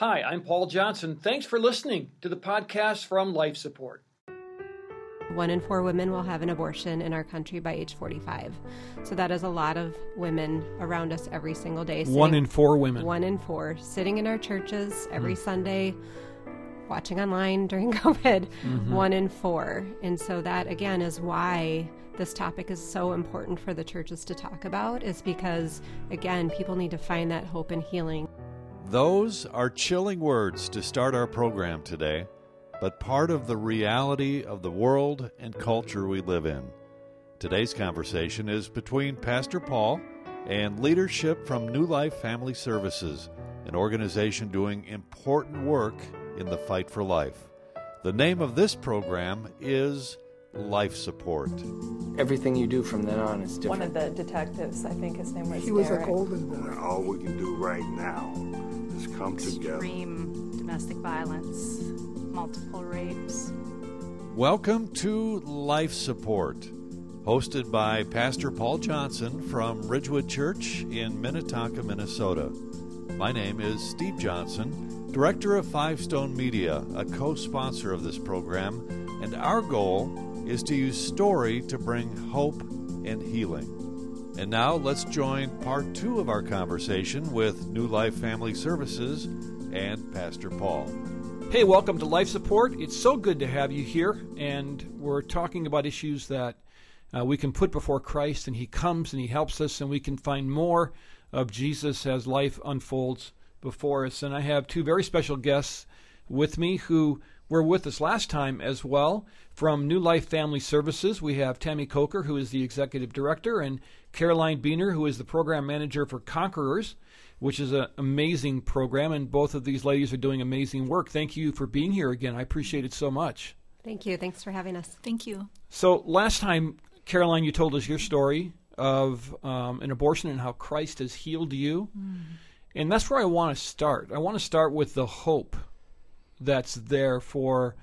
Hi, I'm Paul Johnson. Thanks for listening to the podcast from Life Support. One in four women will have an abortion in our country by age 45. So that is a lot of women around us every single day. Sitting, one in four women. One in four. Sitting in our churches every mm. Sunday, watching online during COVID. Mm-hmm. One in four. And so that, again, is why this topic is so important for the churches to talk about, is because, again, people need to find that hope and healing. Those are chilling words to start our program today, but part of the reality of the world and culture we live in. Today's conversation is between Pastor Paul and leadership from New Life Family Services, an organization doing important work in the fight for life. The name of this program is Life Support. Everything you do from then on is different. One of the detectives, I think his name was. He was a golden boy. All we can do right now is come together. Extreme domestic violence, multiple rapes. Welcome to Life Support, hosted by Pastor Paul Johnson from Ridgewood Church in Minnetonka, Minnesota. My name is Steve Johnson, Director of Five Stone Media, a co sponsor of this program, and our goal is to use story to bring hope and healing. And now let's join part two of our conversation with New Life Family Services and Pastor Paul. Hey, welcome to Life Support. It's so good to have you here, and we're talking about issues that uh, we can put before Christ, and He comes and He helps us, and we can find more of Jesus as life unfolds before us. And I have two very special guests with me who were with us last time as well. From New Life Family Services, we have Tammy Coker, who is the executive director, and Caroline Beener, who is the program manager for Conquerors, which is an amazing program. And both of these ladies are doing amazing work. Thank you for being here again. I appreciate it so much. Thank you. Thanks for having us. Thank you. So, last time, Caroline, you told us your story of um, an abortion and how Christ has healed you. Mm. And that's where I want to start. I want to start with the hope that's there for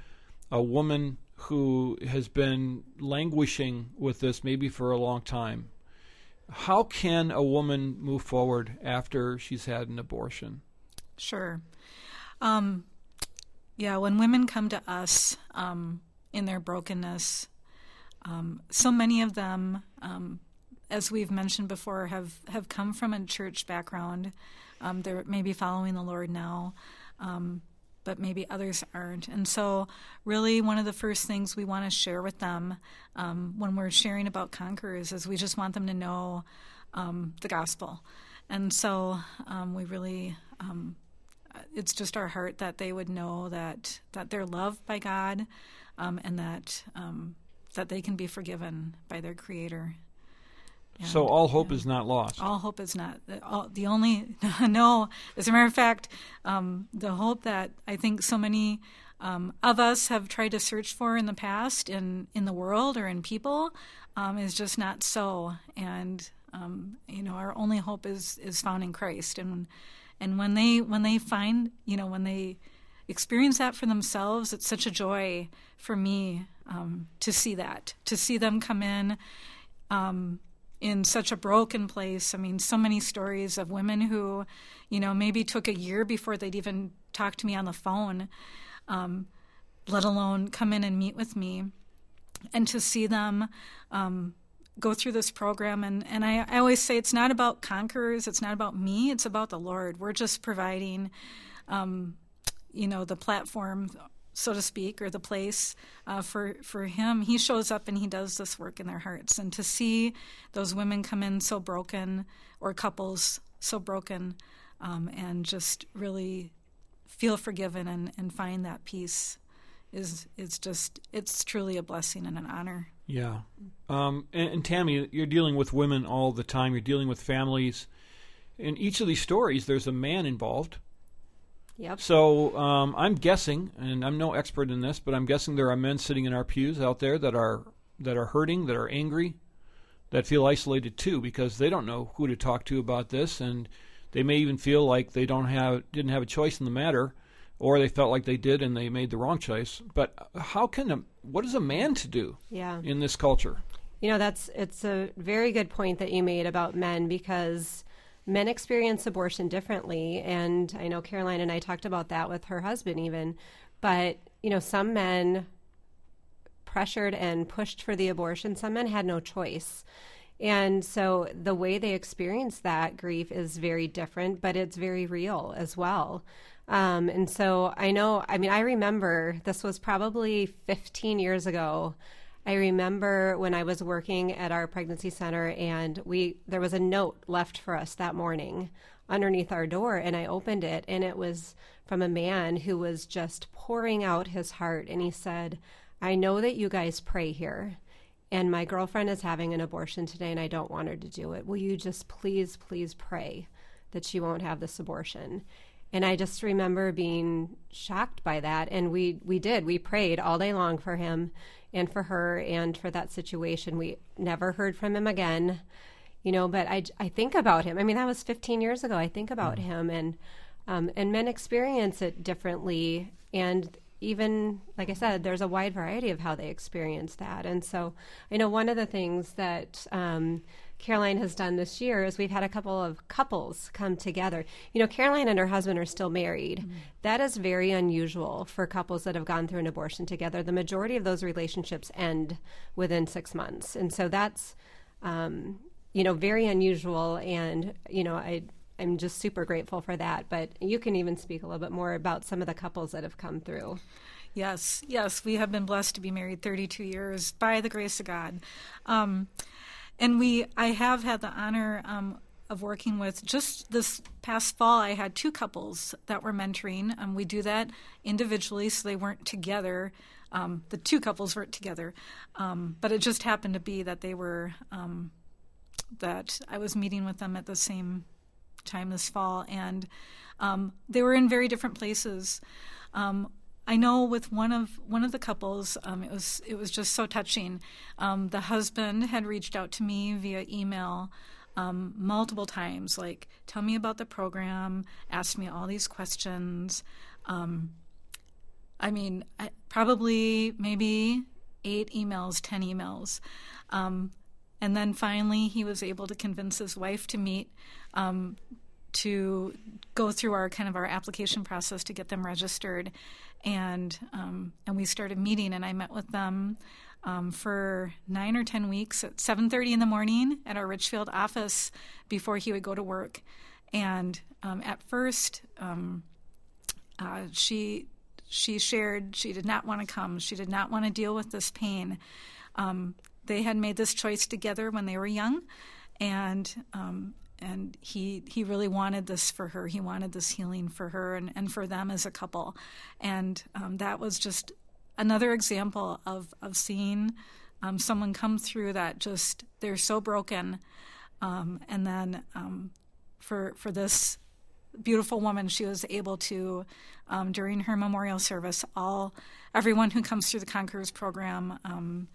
a woman who has been languishing with this maybe for a long time. How can a woman move forward after she's had an abortion? Sure. Um, yeah, when women come to us um, in their brokenness, um, so many of them, um, as we've mentioned before, have, have come from a church background. Um, they're maybe following the Lord now. But maybe others aren't. And so, really, one of the first things we want to share with them um, when we're sharing about Conquerors is we just want them to know um, the gospel. And so, um, we really, um, it's just our heart that they would know that that they're loved by God, um, and that um, that they can be forgiven by their Creator and, so all hope is not lost. All hope is not. All, the only no. As a matter of fact, um, the hope that I think so many um, of us have tried to search for in the past in in the world or in people um, is just not so. And um, you know, our only hope is is found in Christ. And and when they when they find you know when they experience that for themselves, it's such a joy for me um, to see that to see them come in. Um, in such a broken place. I mean, so many stories of women who, you know, maybe took a year before they'd even talk to me on the phone, um, let alone come in and meet with me. And to see them um, go through this program. And, and I, I always say it's not about conquerors, it's not about me, it's about the Lord. We're just providing. Um, you know the platform so to speak, or the place uh, for for him. He shows up and he does this work in their hearts. And to see those women come in so broken, or couples so broken, um, and just really feel forgiven and, and find that peace is it's just it's truly a blessing and an honor. Yeah, um, and, and Tammy, you're dealing with women all the time. You're dealing with families. In each of these stories, there's a man involved Yep. So um, I'm guessing, and I'm no expert in this, but I'm guessing there are men sitting in our pews out there that are that are hurting, that are angry, that feel isolated too, because they don't know who to talk to about this, and they may even feel like they don't have didn't have a choice in the matter, or they felt like they did and they made the wrong choice. But how can a what is a man to do? Yeah. In this culture. You know, that's it's a very good point that you made about men because men experience abortion differently. And I know Caroline and I talked about that with her husband, even. But, you know, some men pressured and pushed for the abortion, some men had no choice. And so the way they experience that grief is very different, but it's very real as well. Um, and so I know, I mean, I remember this was probably 15 years ago. I remember when I was working at our pregnancy center and we there was a note left for us that morning underneath our door and I opened it and it was from a man who was just pouring out his heart and he said, "I know that you guys pray here and my girlfriend is having an abortion today and I don't want her to do it. Will you just please please pray that she won't have this abortion?" And I just remember being shocked by that. And we, we did. We prayed all day long for him and for her and for that situation. We never heard from him again, you know, but I, I think about him. I mean, that was 15 years ago. I think about mm-hmm. him and, um, and men experience it differently. And even, like I said, there's a wide variety of how they experience that. And so I know one of the things that, um, Caroline has done this year is we've had a couple of couples come together. You know, Caroline and her husband are still married. Mm-hmm. That is very unusual for couples that have gone through an abortion together. The majority of those relationships end within six months. And so that's, um, you know, very unusual. And, you know, I, I'm just super grateful for that. But you can even speak a little bit more about some of the couples that have come through. Yes, yes, we have been blessed to be married 32 years by the grace of God. Um, and we I have had the honor um, of working with just this past fall. I had two couples that were mentoring. Um, we do that individually, so they weren't together. Um, the two couples weren't together, um, but it just happened to be that they were um, that I was meeting with them at the same time this fall, and um, they were in very different places. Um, I know with one of one of the couples, um, it was it was just so touching. Um, the husband had reached out to me via email um, multiple times, like tell me about the program, ask me all these questions. Um, I mean, I, probably maybe eight emails, ten emails, um, and then finally he was able to convince his wife to meet um, to go through our kind of our application process to get them registered and um, and we started meeting, and I met with them um, for nine or ten weeks at seven thirty in the morning at our Richfield office before he would go to work. And um, at first, um, uh, she she shared she did not want to come. She did not want to deal with this pain. Um, they had made this choice together when they were young, and um, and he he really wanted this for her. He wanted this healing for her and, and for them as a couple, and um, that was just another example of of seeing um, someone come through that just they're so broken, um, and then um, for for this beautiful woman, she was able to um, during her memorial service, all everyone who comes through the Conquerors program um,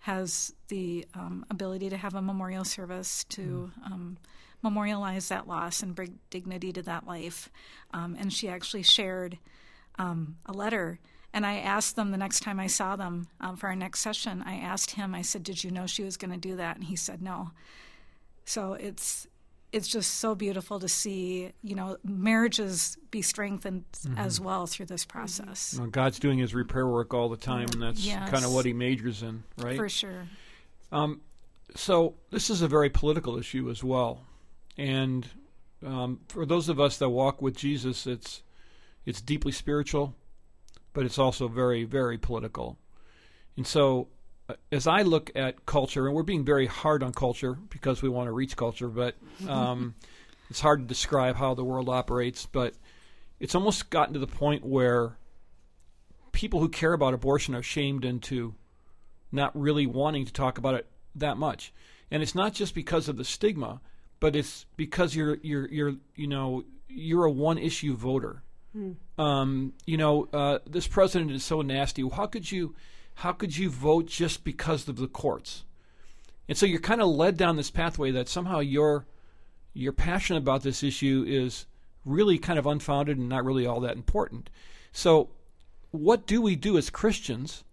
has the ability to have a memorial service to. Memorialize that loss and bring dignity to that life. Um, and she actually shared um, a letter. And I asked them the next time I saw them um, for our next session, I asked him, I said, Did you know she was going to do that? And he said, No. So it's it's just so beautiful to see, you know, marriages be strengthened mm-hmm. as well through this process. Well, God's doing His repair work all the time, and that's yes. kind of what He majors in, right? For sure. Um, so this is a very political issue as well. And um, for those of us that walk with Jesus, it's it's deeply spiritual, but it's also very very political. And so, uh, as I look at culture, and we're being very hard on culture because we want to reach culture, but um, it's hard to describe how the world operates. But it's almost gotten to the point where people who care about abortion are shamed into not really wanting to talk about it that much. And it's not just because of the stigma, but it's because you're you're you're you know you're a one issue voter. Hmm. Um, you know, uh, this president is so nasty. How could you how could you vote just because of the courts? And so you're kind of led down this pathway that somehow your your passion about this issue is really kind of unfounded and not really all that important. So what do we do as Christians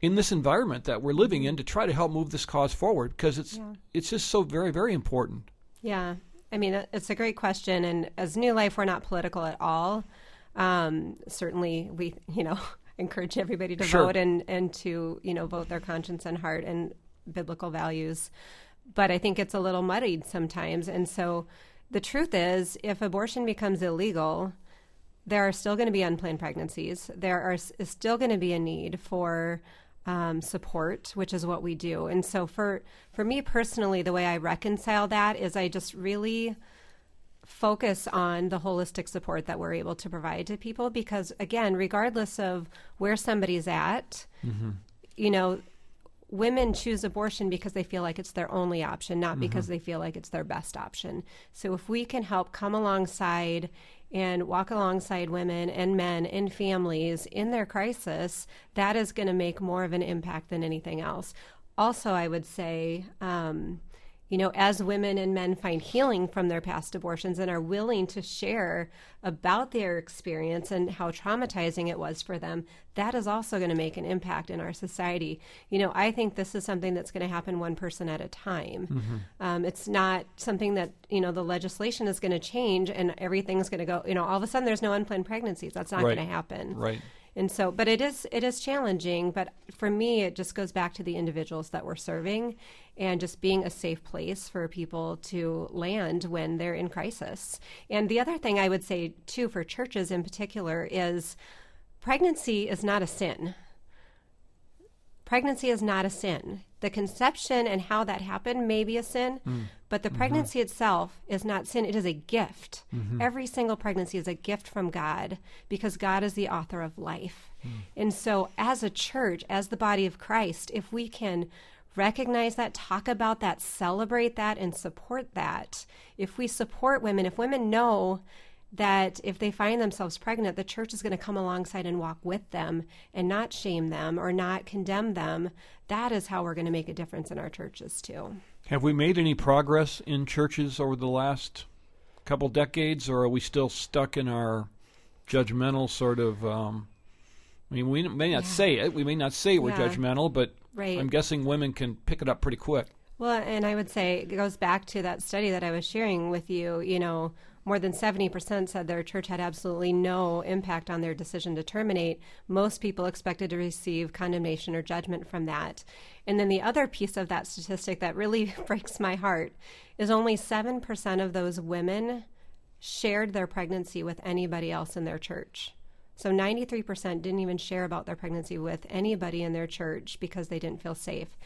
in this environment that we're living in to try to help move this cause forward because it's yeah. it's just so very very important. Yeah. I mean, it's a great question. And as New Life, we're not political at all. Um, certainly, we, you know, encourage everybody to Sure. vote and, and to, you know, vote their conscience and heart and biblical values. But I think it's a little muddied sometimes. And so the truth is, if abortion becomes illegal, there are still going to be unplanned pregnancies. There are is still going to be a need for um, support, which is what we do. And so for for me personally, the way I reconcile that is I just really focus on the holistic support that we're able to provide to people because again regardless of where somebody's at you know women choose abortion because they feel like it's their only option not because they feel like it's their best option. So if we can help come alongside and walk alongside women and men and families in their crisis that is going to make more of an impact than anything else. Also i would say um, you know, as women and men find healing from their past abortions and are willing to share about their experience and how traumatizing it was for them, that is also going to make an impact in our society. You know, I think this is something that's going to happen one person at a time. Um, it's not something that, you know, the legislation is going to change and everything's going to go, you know, all of a sudden there's no unplanned pregnancies. That's not Right. going to happen. Right. And so, but it is it is challenging. But for me, it just goes back to the individuals that we're serving, and just being a safe place for people to land when they're in crisis. And the other thing I would say too, for churches in particular, is pregnancy is not a sin. Pregnancy is not a sin. The conception and how that happened may be a sin, mm. but the mm-hmm. pregnancy itself is not sin. It is a gift. Mm-hmm. Every single pregnancy is a gift from God because God is the author of life. Mm. And so, as a church, as the body of Christ, if we can recognize that, talk about that, celebrate that, and support that, if we support women, if women know that if they find themselves pregnant, the church is going to come alongside and walk with them and not shame them or not condemn them. That is how we're going to make a difference in our churches, too. Have we made any progress in churches over the last couple decades, or are we still stuck in our judgmental sort of? Um, I mean, we may not say it. We may not say we're Yeah. judgmental, but Right. I'm guessing women can pick it up pretty quick. Well, and I would say it goes back to that study that I was sharing with you. You know, more than 70% said their church had absolutely no impact on their decision to terminate. Most people expected to receive condemnation or judgment from that. And then the other piece of that statistic that really breaks my heart is only 7% of those women shared their pregnancy with anybody else in their church. So 93% didn't even share about their pregnancy with anybody in their church because they didn't feel safe.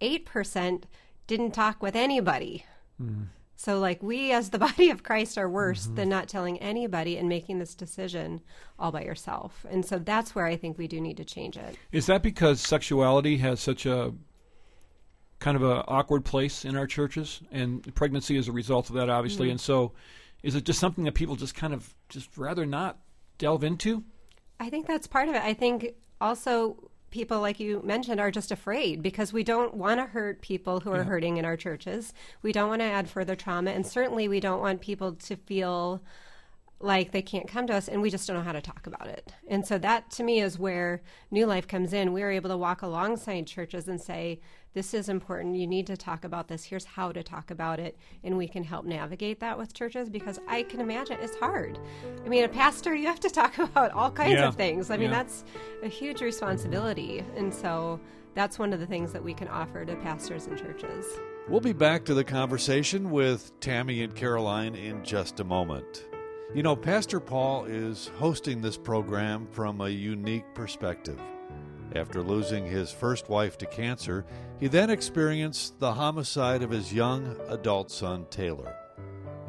8% didn't talk with anybody. Hmm. So, like, we as the body of Christ are worse mm-hmm. than not telling anybody and making this decision all by yourself. And so that's where I think we do need to change it. Is that because sexuality has such a kind of a awkward place in our churches, and pregnancy is a result of that, obviously? Mm-hmm. And so, is it just something that people just kind of just rather not delve into? I think that's part of it. I think also people, like you mentioned, are just afraid because we don't want to hurt people who are hurting in our churches. We don't want to add further trauma. And certainly we don't want people to feel like they can't come to us and we just don't know how to talk about it. And so that to me is where New Life comes in. We're able to walk alongside churches and say, this is important. You need to talk about this. Here's how to talk about it. And we can help navigate that with churches because I can imagine it's hard. I mean, a pastor, you have to talk about all kinds Yeah. of things. I mean, Yeah. that's a huge responsibility. And so that's one of the things that we can offer to pastors and churches. We'll be back to the conversation with Tammy and Caroline in just a moment. You know, Pastor Paul is hosting this program from a unique perspective. After losing his first wife to cancer, he then experienced the homicide of his young adult son, Taylor.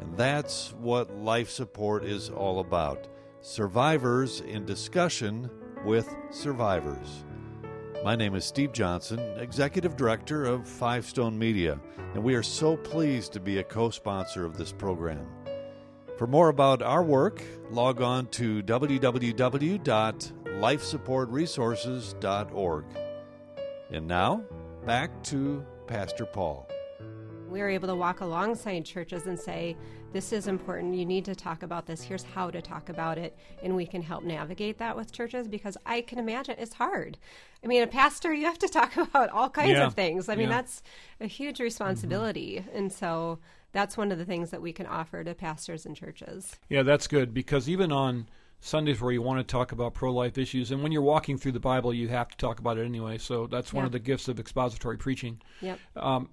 And that's what life support is all about survivors in discussion with survivors. My name is Steve Johnson, Executive Director of Five Stone Media, and we are so pleased to be a co sponsor of this program. For more about our work, log on to www.lifesupportresources.org. And now, back to Pastor Paul. we were able to walk alongside churches and say, this is important. You need to talk about this. Here's how to talk about it. And we can help navigate that with churches because I can imagine it's hard. I mean, a pastor, you have to talk about all kinds Yeah. of things. I mean, Yeah. that's a huge responsibility. Mm-hmm. And so that's one of the things that we can offer to pastors and churches. Yeah, that's good because even on Sundays where you want to talk about pro life issues, and when you're walking through the Bible, you have to talk about it anyway. So that's one Yeah. of the gifts of expository preaching. Yep. Um,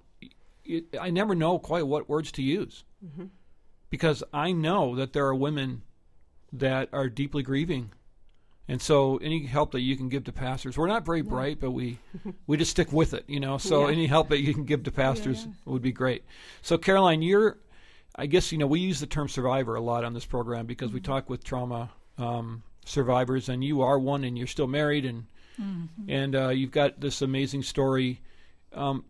it, I never know quite what words to use because I know that there are women that are deeply grieving. And so, any help that you can give to pastors, we're not very bright, but we we just stick with it, you know. So, Yeah. any help that you can give to pastors would be great. So, Caroline, you're, I guess, you know, we use the term survivor a lot on this program because we talk with trauma um, survivors, and you are one, and you're still married, and and uh, you've got this amazing story. Um,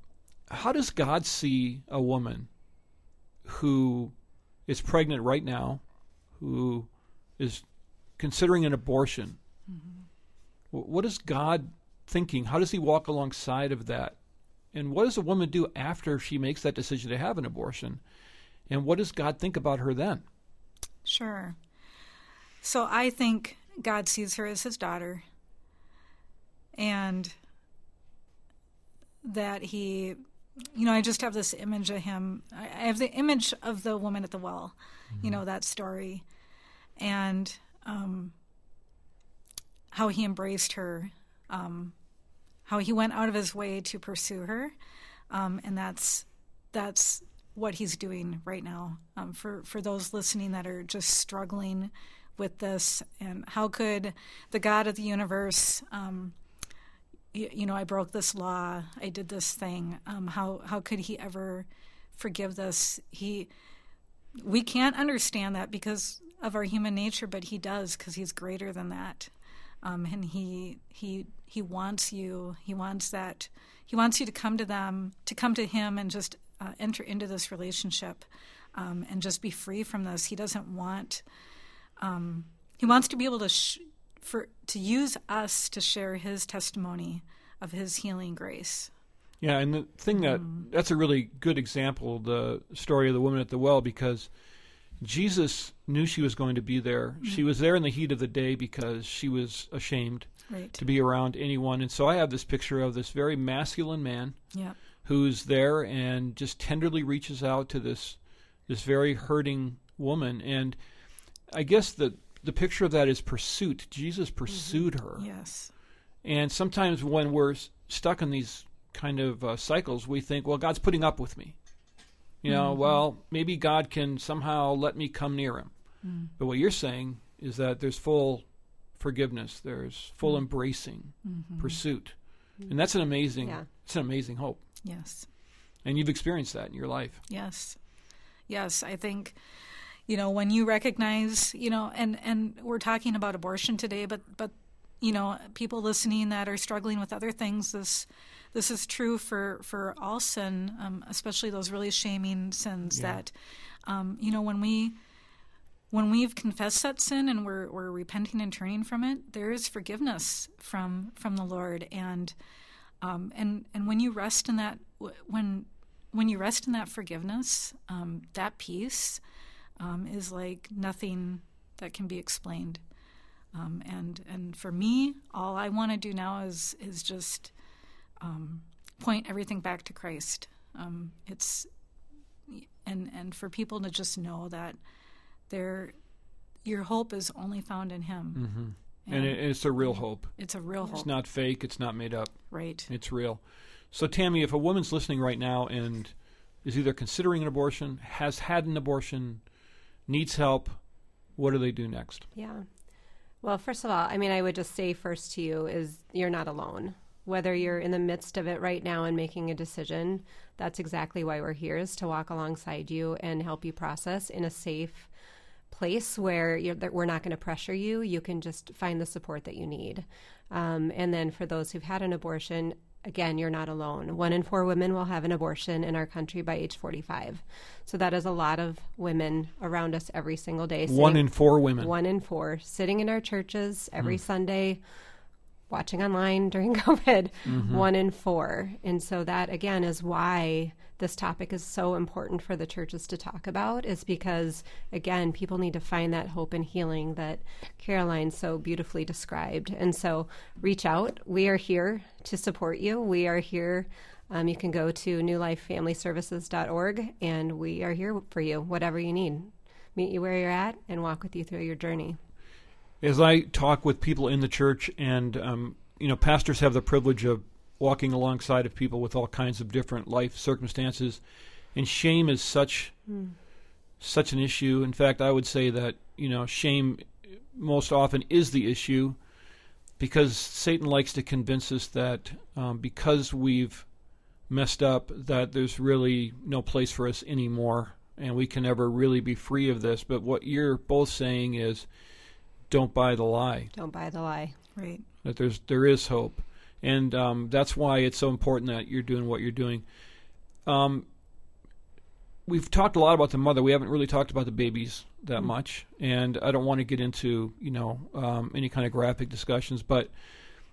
how does God see a woman who is pregnant right now, who is considering an abortion? Wh- What is God thinking? How does He walk alongside of that? And what does a woman do after she makes that decision to have an abortion? And what does God think about her then? Sure. So I think God sees her as his daughter and that he you know, I just have this image of him. I have the image of the woman at the well, you know, that story, and um, how he embraced her, um, how he went out of his way to pursue her, um, and that's that's what he's doing right now. Um, for for those listening that are just struggling with this, and how could the God of the universe um, you, you know, I broke this law, I did this thing. Um, how how could he ever forgive this? He, we can't understand that because of our human nature, but he does because he's greater than that, um, and he he he wants you. He wants that. He wants you to come to them, to come to him, and just uh, enter into this relationship, um, and just be free from this. He doesn't want. Um, he wants to be able to sh- for to use us to share his testimony of his healing grace. Yeah, and the thing that that's a really good example, the story of the woman at the well, because Jesus knew she was going to be there. She was there in the heat of the day because she was ashamed Right. to be around anyone. And so I have this picture of this very masculine man Yeah. who's there and just tenderly reaches out to this this very hurting woman. And I guess the the picture of that is pursuit. Jesus mm-hmm. pursued her. Yes. And sometimes when we're s- stuck in these kind of uh, cycles, we think, well, God's putting up with me. You know, mm-hmm. well, maybe God can somehow let me come near him. Mm. But what you're saying is that there's full forgiveness, there's full mm. embracing, mm-hmm. pursuit. Mm. And that's an amazing Yeah. it's an amazing hope. Yes. And you've experienced that in your life. Yes. Yes, I think you know when you recognize, you know, and and we're talking about abortion today, but but you know, people listening that are struggling with other things this this is true for for all sin, um, especially those really shaming sins that um, you know when we when we've confessed that sin and we're we're repenting and turning from it, there is forgiveness from from the Lord. And um, and and when you rest in that when when you rest in that forgiveness, um, that peace um, is like nothing that can be explained. Um, and and for me, all I want to do now is is just um, point everything back to Christ. Um, it's and and for people to just know that their your hope is only found in Him. And it, it's a real hope. It's a real hope, It's not fake, it's not made up. right? It's real. So, Tammy, if a woman's listening right now and is either considering an abortion, has had an abortion, needs help, what do they do next? Yeah. Well, first of all, I mean, I would just say first to you is you're not alone. Whether you're in the midst of it right now and making a decision, that's exactly why we're here is to walk alongside you and help you process in a safe place where we're not going to pressure you. You can just find the support that you need. Um, and then for those who've had an abortion, again, you're not alone. One in four women will have an abortion in our country by age 45. So that is a lot of women around us every single day. One in four women. one in four sitting in our churches every hmm. Sunday, watching online during COVID. Mm-hmm. One in four. And so that again is why this topic is so important for the churches to talk about, is because again, people need to find that hope and healing that Caroline so beautifully described. And so reach out. We are here to support you. We are here um, you can go to newlifefamilyservices.org, and we are here for you, whatever you need. Meet you where you're at and walk with you through your journey. As I talk with people in the church, and um, you know, pastors have the privilege of walking alongside of people with all kinds of different life circumstances, and shame is such mm. such an issue. In fact, I would say that you know, shame most often is the issue because Satan likes to convince us that um, because we've messed up, that there's really no place for us anymore, and we can never really be free of this. But what you're both saying is, don't buy the lie. Don't buy the lie. Right. That there's there is hope, and um, that's why it's so important that you're doing what you're doing. Um, we've talked a lot about the mother. We haven't really talked about the babies that mm-hmm. much, and I don't want to get into you know um, any kind of graphic discussions. But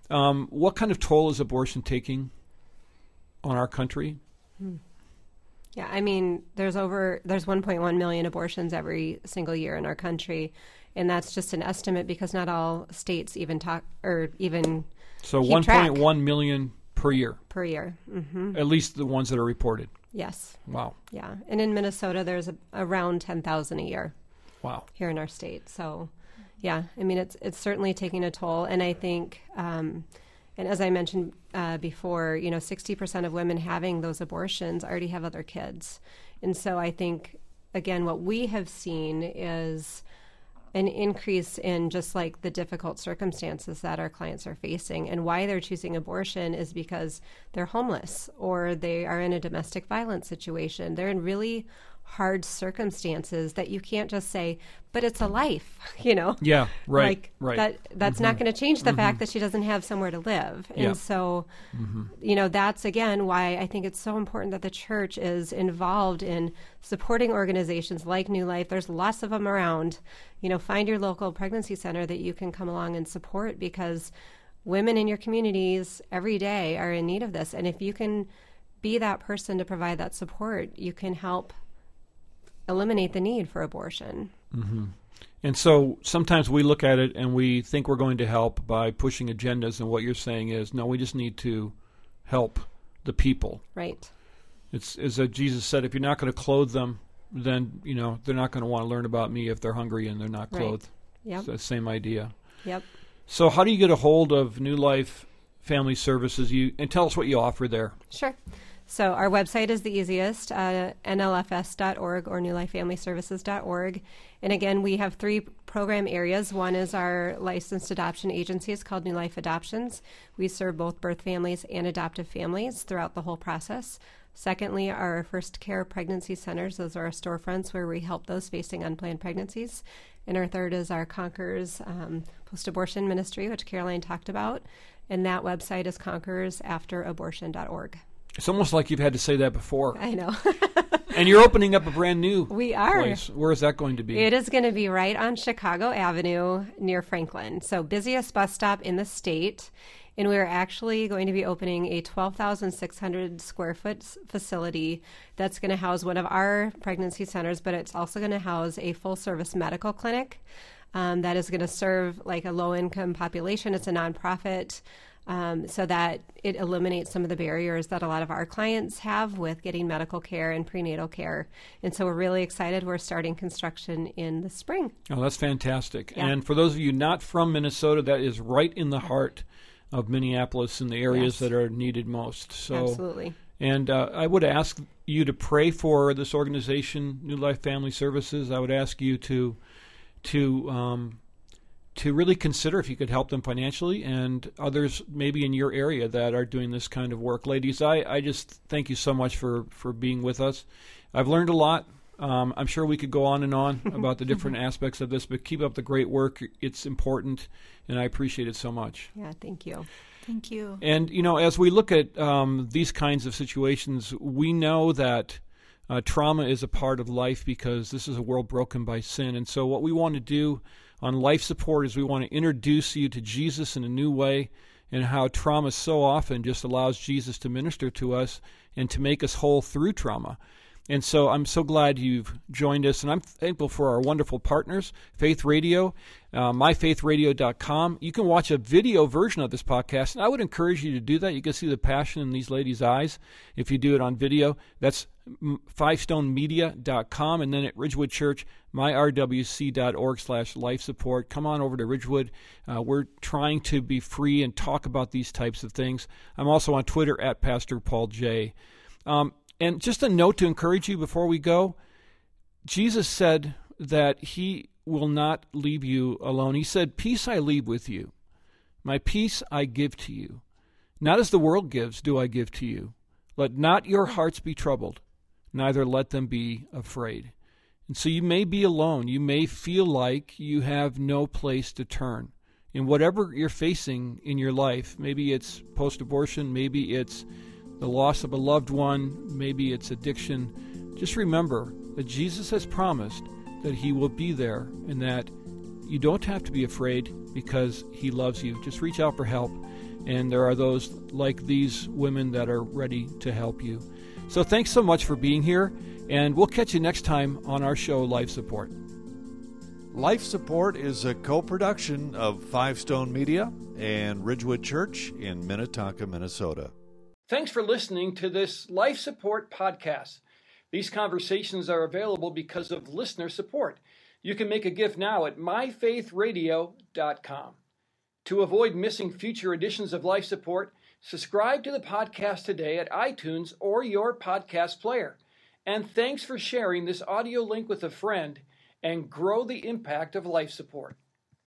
um, what kind of toll is abortion taking on our country? Mm. Yeah, I mean, there's over there's 1.1 million abortions every single year in our country, and that's just an estimate because not all states even talk or even so 1.1 million per year per year. Mm-hmm. At least the ones that are reported. Yes. Wow. Yeah, and in Minnesota, there's a, around 10,000 a year. Wow. Here in our state, so yeah, I mean it's it's certainly taking a toll, and I think. Um, and as I mentioned uh, before, you know, 60% of women having those abortions already have other kids. And so I think, again, what we have seen is an increase in just like the difficult circumstances that our clients are facing. And why they're choosing abortion is because they're homeless or they are in a domestic violence situation. They're in really hard circumstances that you can't just say, but it's a life, you know? Yeah, right. Like right. that that's mm-hmm. not going to change the mm-hmm. fact that she doesn't have somewhere to live. And yeah. so, mm-hmm. you know, that's again why I think it's so important that the church is involved in supporting organizations like New Life. There's lots of them around. You know, find your local pregnancy center that you can come along and support because women in your communities every day are in need of this. And if you can be that person to provide that support, you can help eliminate the need for abortion. Mm-hmm. And so sometimes we look at it and we think we're going to help by pushing agendas, and what you're saying is, no, we just need to help the people. Right. It's as Jesus said, if you're not going to clothe them, then you know they're not going to want to learn about me if they're hungry and they're not clothed. Right. Yep. The same idea. Yep. So how do you get a hold of New Life Family Services? You and tell us what you offer there. Sure. So our website is the easiest, uh, nlfs.org or newlifefamilyservices.org. And again, we have three program areas. One is our licensed adoption agency. It's called New Life Adoptions. We serve both birth families and adoptive families throughout the whole process. Secondly, our first care pregnancy centers. Those are our storefronts where we help those facing unplanned pregnancies. And our third is our Conquerors um, post abortion ministry, which Caroline talked about. And that website is conquerorsafterabortion.org. It's almost like you've had to say that before. I know. and you're opening up a brand new we are. Place. Where is that going to be? It is going to be right on Chicago Avenue near Franklin. So busiest bus stop in the state. And we're actually going to be opening a 12,600 square foot facility that's going to house one of our pregnancy centers, but it's also going to house a full service medical clinic um, that is going to serve like a low income population. It's a nonprofit um, so that it eliminates some of the barriers that a lot of our clients have with getting medical care and prenatal care. And so we're really excited. We're starting construction in the spring. Oh, that's fantastic. Yeah. And for those of you not from Minnesota, that is right in the heart of Minneapolis in the areas yes. that are needed most. So Absolutely. And uh, I would ask you to pray for this organization, New Life Family Services. I would ask you to to um, to really consider if you could help them financially and others maybe in your area that are doing this kind of work. Ladies, I, I just thank you so much for, for being with us. I've learned a lot. Um, I'm sure we could go on and on about the different aspects of this, but keep up the great work. It's important, and I appreciate it so much. Yeah, thank you. Thank you. And, you know, as we look at um, these kinds of situations, we know that uh, trauma is a part of life because this is a world broken by sin. And so, what we want to do on life support is we want to introduce you to Jesus in a new way and how trauma so often just allows Jesus to minister to us and to make us whole through trauma. And so I'm so glad you've joined us, and I'm thankful for our wonderful partners, Faith Radio, uh, myfaithradio.com. You can watch a video version of this podcast, and I would encourage you to do that. You can see the passion in these ladies' eyes if you do it on video. That's fivestonemedia.com, and then at Ridgewood Church, myrwc.org slash life support. Come on over to Ridgewood. Uh, we're trying to be free and talk about these types of things. I'm also on Twitter at Pastor Paul J. Um, and just a note to encourage you before we go Jesus said that he will not leave you alone. He said, Peace I leave with you, my peace I give to you. Not as the world gives, do I give to you. Let not your hearts be troubled, neither let them be afraid. And so you may be alone. You may feel like you have no place to turn. In whatever you're facing in your life, maybe it's post abortion, maybe it's the loss of a loved one, maybe it's addiction, just remember that Jesus has promised that He will be there and that you don't have to be afraid because He loves you. Just reach out for help, and there are those like these women that are ready to help you. So thanks so much for being here, and we'll catch you next time on our show, Life Support. Life Support is a co production of Five Stone Media and Ridgewood Church in Minnetonka, Minnesota. Thanks for listening to this Life Support podcast. These conversations are available because of listener support. You can make a gift now at myfaithradio.com. To avoid missing future editions of Life Support, subscribe to the podcast today at iTunes or your podcast player. And thanks for sharing this audio link with a friend and grow the impact of life support.